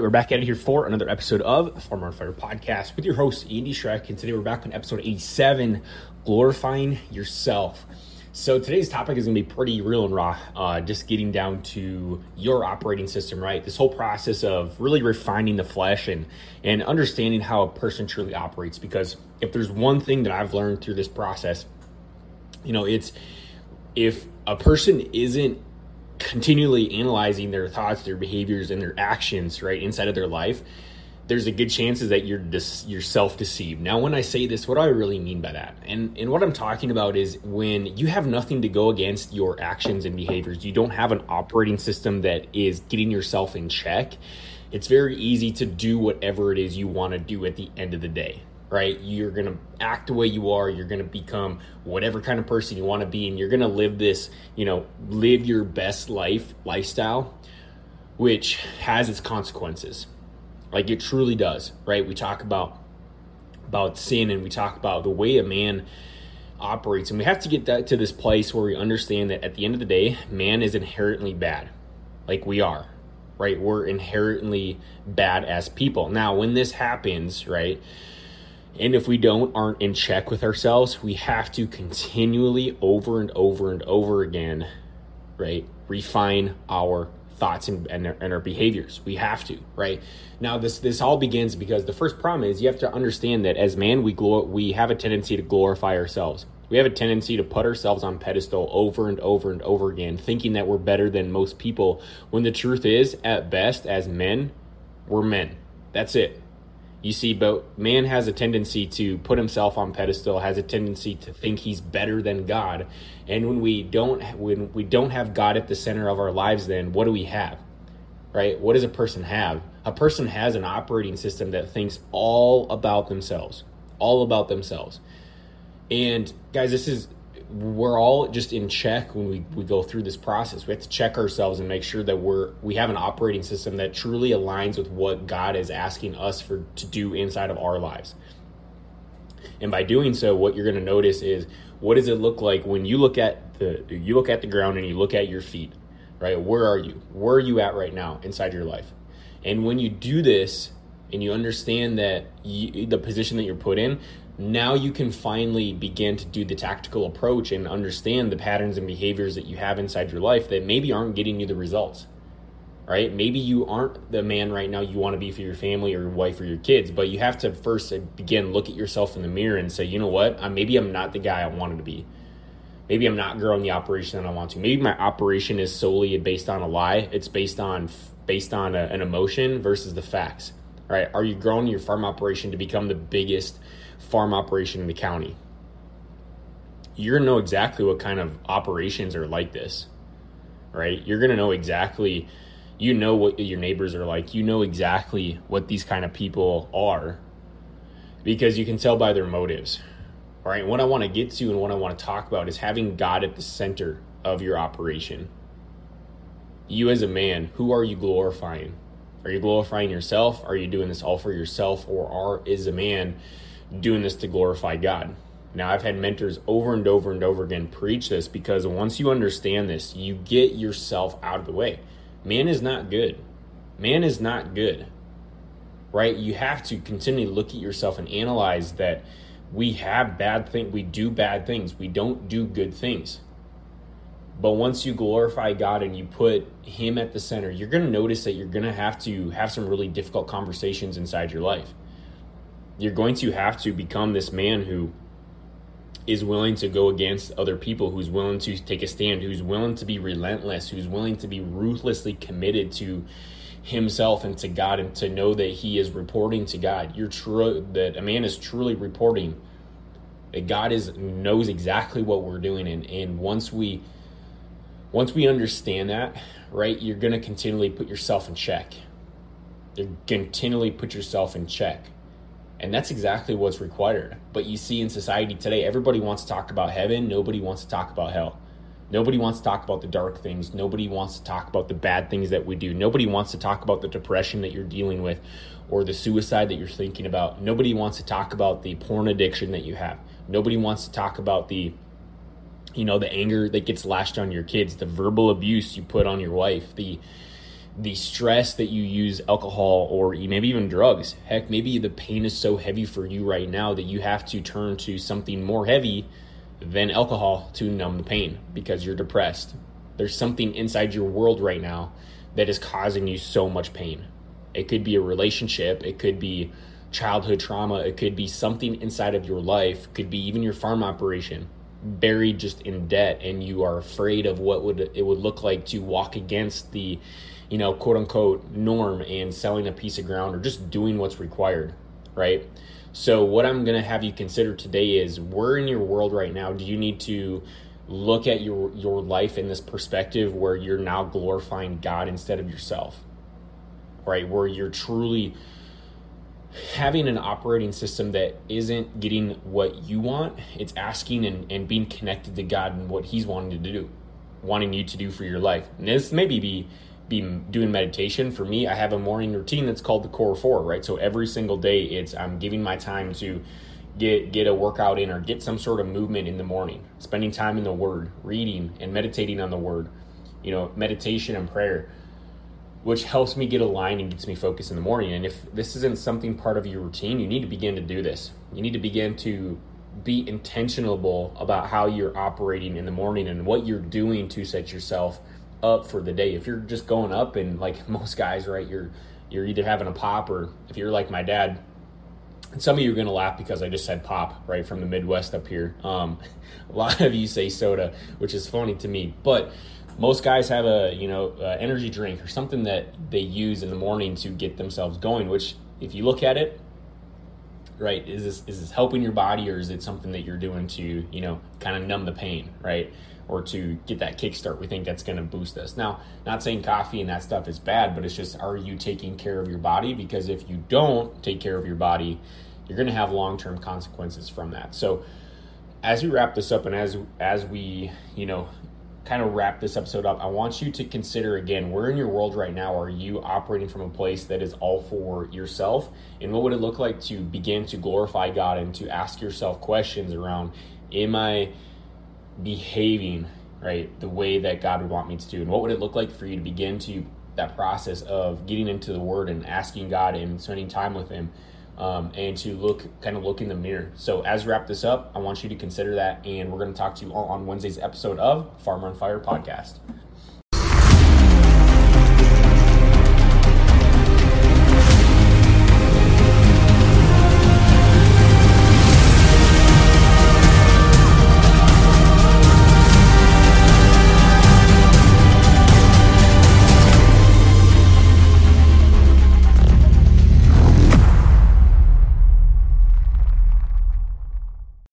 right, we're back it here for another episode of Farmer on Fire podcast with your host, Andy Schreck. And today we're back on episode 87 Glorifying Yourself. So today's topic is going to be pretty real and raw, uh, just getting down to your operating system, right? This whole process of really refining the flesh and, and understanding how a person truly operates. Because if there's one thing that I've learned through this process, you know, it's if a person isn't continually analyzing their thoughts, their behaviors, and their actions right inside of their life, there's a good chances that you're dis- you're self deceived. Now, when I say this, what do I really mean by that? And and what I'm talking about is when you have nothing to go against your actions and behaviors. You don't have an operating system that is getting yourself in check. It's very easy to do whatever it is you want to do at the end of the day right? You're going to act the way you are. You're going to become whatever kind of person you want to be. And you're going to live this, you know, live your best life lifestyle, which has its consequences. Like it truly does, right? We talk about about sin and we talk about the way a man operates and we have to get that to this place where we understand that at the end of the day man is inherently bad like we are right we're inherently bad as people now when this happens right and if we don't aren't in check with ourselves, we have to continually over and over and over again, right? Refine our thoughts and, and, our, and our behaviors. We have to, right? Now this this all begins because the first problem is you have to understand that as man we glor- we have a tendency to glorify ourselves. We have a tendency to put ourselves on pedestal over and over and over again, thinking that we're better than most people. When the truth is, at best, as men, we're men. That's it you see but man has a tendency to put himself on pedestal has a tendency to think he's better than god. And when we don't when we don't have god at the center of our lives then what do we have? Right? What does a person have? A person has an operating system that thinks all about themselves all about themselves. And guys this is we're all just in check when we, we go through this process. We have to check ourselves and make sure that we're we have an operating system that truly aligns with what God is asking us for to do inside of our lives. And by doing so, what you're going to notice is what does it look like when you look at the you look at the ground and you look at your feet, right? Where are you? Where are you at right now inside your life? And when you do this and you understand that you, the position that you're put in, now you can finally begin to do the tactical approach and understand the patterns and behaviors that you have inside your life that maybe aren't getting you the results right? Maybe you aren't the man right now you want to be for your family or your wife or your kids but you have to first uh, begin look at yourself in the mirror and say you know what? Maybe i'm not the guy i wanted to be. Maybe i'm not growing the operation that i want to. Maybe my operation is solely based on a lie. It's based on based on a, an emotion versus the facts right are you growing your farm operation to become the biggest farm operation in the county. You're to know exactly what kind of operations are like this, right? You're to know exactly, you know what your neighbors are like. You know exactly what these kind of people are because you can tell by their motives. All right. What I want to get to and what I want to talk about is having God at the center of your operation. You as a man, who are you glorifying? Are you glorifying yourself? Are you doing this all for yourself? Or are is a man doing this to glorify God. Now, I've had mentors over and over and over again preach this because once you understand this, you get yourself out of the way. Man is not good. Man is not good, right? You have to continually look at yourself and analyze that we have bad things, we do bad things, we don't do good things. But once you glorify God and you put Him at the center, you're going to notice that you're going to have to have some really difficult conversations inside your life you're going to have to become this man who is willing to go against other people, who's willing to take a stand, who's willing to be relentless, who's willing to be ruthlessly committed to himself and to God and to know that he is reporting to God. You're true that a man is truly reporting that God is knows exactly what we're doing and, and once we once we understand that, right, you're gonna continually put yourself in check. You're continually put yourself in check. And that's exactly what's required. But you see in society today, everybody wants to talk about heaven, nobody wants to talk about hell. Nobody wants to talk about the dark things. Nobody wants to talk about the bad things that we do. Nobody wants to talk about the depression that you're dealing with or the suicide that you're thinking about. Nobody wants to talk about the porn addiction that you have. Nobody wants to talk about the you know, the anger that gets lashed on your kids, the verbal abuse you put on your wife, the the stress that you use alcohol or maybe even drugs. Heck, maybe the pain is so heavy for you right now that you have to turn to something more heavy than alcohol to numb the pain because you're depressed. There's something inside your world right now that is causing you so much pain. It could be a relationship, it could be childhood trauma, it could be something inside of your life, it could be even your farm operation buried just in debt and you are afraid of what would it would look like to walk against the you know quote unquote norm and selling a piece of ground or just doing what's required right? So what i'm going to have you consider today is where in your world right now do you need to look at your your life in this perspective where you're now glorifying god instead of yourself right? Where you're truly having an operating system that isn't getting what you want, it's asking and, and being connected to God and what He's wanting to do, wanting you to do for your life. And this maybe be be doing meditation. For me, I have a morning routine that's called the Core Four, right? So every single day, it's I'm giving my time to get get a workout in or get some sort of movement in the morning, spending time in the Word, reading and meditating on the Word, you know, meditation and prayer which helps me get aligned and gets me focused in the morning. And if this isn't something part of your routine, you need to begin to do this. You need to begin to be intentional about how you're operating in the morning and what you're doing to set yourself up for the day. If you're just going up and like most guys, right, you're you're either having a pop or if you're like my dad, and some of you are going to laugh because I just said pop, right, from the Midwest up here. Um, a lot of you say soda, which is funny to me. But most guys have a you know energy drink or something that they use in the morning to get themselves going which if you look at it right is this is this helping your body or is it something that you're doing to you know kind of numb the pain right? Or to get that kickstart we think that's going to boost us. Now not saying coffee and that stuff is bad but it's just are you taking care of your body? Because if you don't take care of your body you're going to have long-term consequences from that. So as we wrap this up and as as we you know kind of wrap this episode up, I want you to consider again where in your world right now are you operating from a place that is all for yourself? And what would it look like to begin to glorify God and to ask yourself questions around Am I behaving right the way that God would want me to do? And what would it look like for you to begin to that process of getting into the Word and asking God and spending time with Him? Um, and to look kind of look in the mirror. So as we wrap this up, I want you to consider that, and we're going to talk to you all on Wednesday's episode of Farmer on Fire podcast.